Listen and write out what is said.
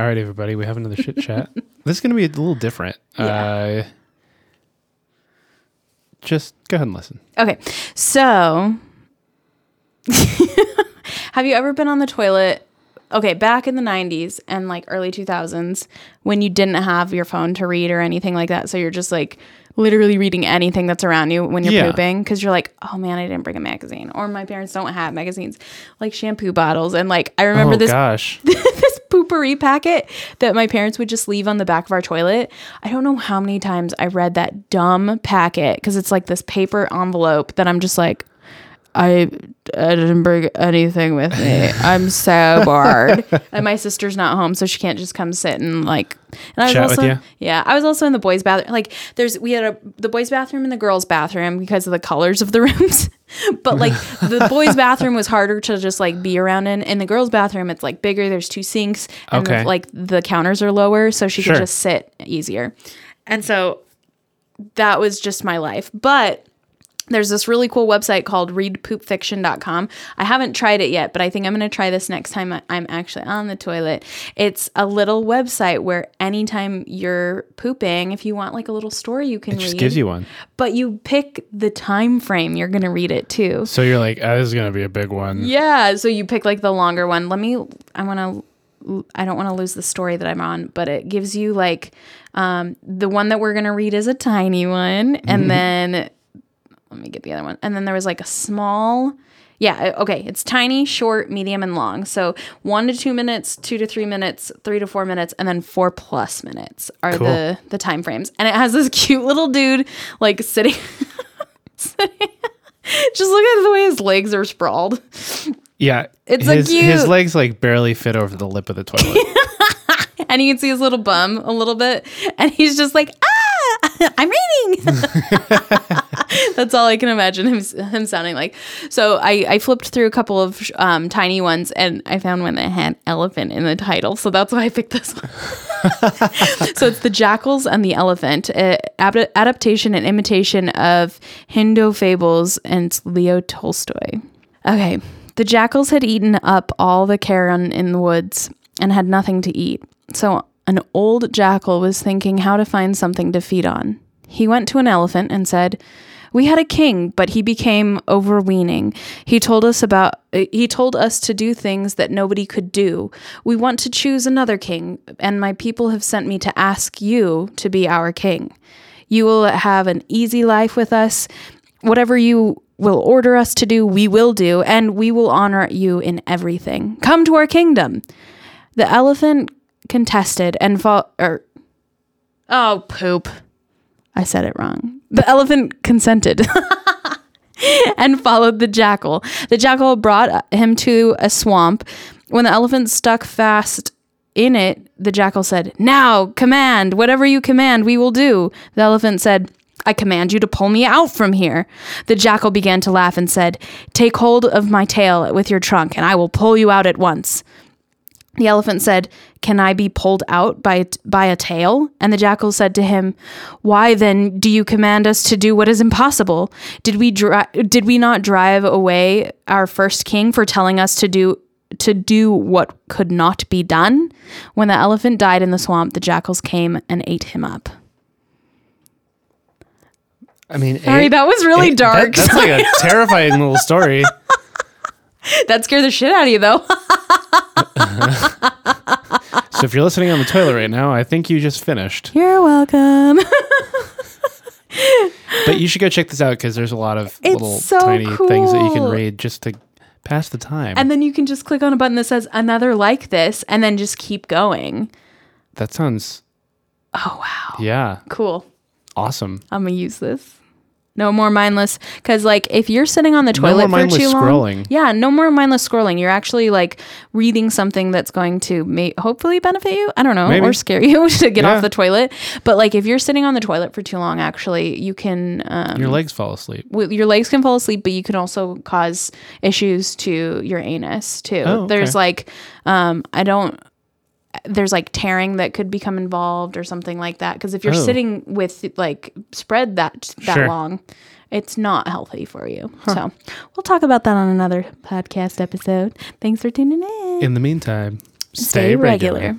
All right, everybody, we have another shit chat. this is going to be a little different. Uh, just go ahead and listen. Okay. So, have you ever been on the toilet? Okay, back in the 90s and like early 2000s when you didn't have your phone to read or anything like that. So you're just like literally reading anything that's around you when you're Yeah. pooping because you're like, oh man, I didn't bring a magazine. Or my parents don't have magazines, like shampoo bottles. And like, I remember oh, this gosh. poopery packet that my parents would just leave on the back of our toilet. I don't know how many times I read that dumb packet because it's like this paper envelope that I'm just like, I, I didn't bring anything with me. I'm so bored. and my sister's not home, so she can't just come sit and like. And I was Chat with also, you? yeah, I was also in the boys' bathroom. Like, there's we had a the boys' bathroom and the girls' bathroom because of the colors of the rooms. but like the boys' bathroom was harder to just like be around in. In the girls' bathroom, it's like bigger. There's two sinks, and the- Okay. like the counters are lower, so she Sure. could just sit easier. And so that was just my life. But there's this really cool website called readpoopfiction.com. I haven't tried it yet, but I think I'm going to try this next time I- I'm actually on the toilet. It's a little website where anytime you're pooping, if you want like a little story, you can read It just read. gives you one. but you pick the time frame you're going to read it too. So you're like, oh, this is going to be a big one. Yeah, so you pick like the longer one. Let me I want to I don't want to lose the story that I'm on, but it gives you like um the one that we're going to read is a tiny one and then let me get the other one. And then there was like a small yeah, okay. It's tiny, short, medium, and long. So one to two minutes, two to three minutes, three to four minutes, and then four plus minutes are Cool. the the time frames. And it has this cute little dude like sitting, sitting just look at the way his legs are sprawled. Yeah. It's his, cute. His legs like barely fit over the lip of the toilet. and you can see his little bum a little bit, and he's just like, "Ah, I'm reading." That's all I can imagine him him sounding like. So I I flipped through a couple of um, tiny ones, and I found one that had elephant in the title, so that's why I picked this one. so it's the jackals and the elephant, ab- adaptation and imitation of Hindu fables, and Leo Tolstoy. Okay, the jackals had eaten up all the carrion in the woods and had nothing to eat. So an old jackal was thinking how to find something to feed on. He went to an elephant and said, "We had a king, but he became overweening. He told us about he told us to do things that nobody could do. We want to choose another king, and my people have sent me to ask you to be our king. You will have an easy life with us. Whatever you will order us to do, we will do, and we will honor you in everything. Come to our kingdom." The elephant contested and fought. Or, er, oh, poop. I said it wrong. The elephant consented and followed the jackal. The jackal brought him to a swamp. When the elephant stuck fast in it, the jackal said, Now, command, whatever you command, we will do. The elephant said, I command you to pull me out from here. The jackal began to laugh and said, Take hold of my tail with your trunk, and I will pull you out at once. The elephant said, "Can I be pulled out by by a tail?" And the jackal said to him, "Why then do you command us to do what is impossible? Did we dri- did we not drive away our first king for telling us to do to do what could not be done?" When the elephant died in the swamp, the jackals came and ate him up. I mean, Sorry, it- that was really it- dark. that- that's like a terrifying little story. that scared the shit out of you, though. So if you're listening on the toilet right now, I think you just finished. You're welcome. But you should go check this out because there's a lot of It's little so tiny things that you can read just to pass the time. and then you can just click on a button that says another like this, and then just keep going. that sounds, Oh wow. yeah, Cool. awesome. I'm gonna use this. No more mindless, because like if you're sitting on the No toilet for too long, scrolling. yeah, no more mindless scrolling. You're actually like reading something that's going to may- hopefully benefit you. I don't know, Maybe. or scare you to get Yeah. off the toilet. But like if you're sitting on the toilet for too long, actually, you can um, Your legs fall asleep. w- your legs can fall asleep, but you can also cause issues to your anus too. Oh, okay. There's like, um, I don't. There's like tearing that could become involved or something like that. Because if you're Oh. sitting with like spread that that Sure. long, it's not healthy for you. So we'll talk about that on another podcast episode. Thanks for tuning in. In the meantime, Stay regular.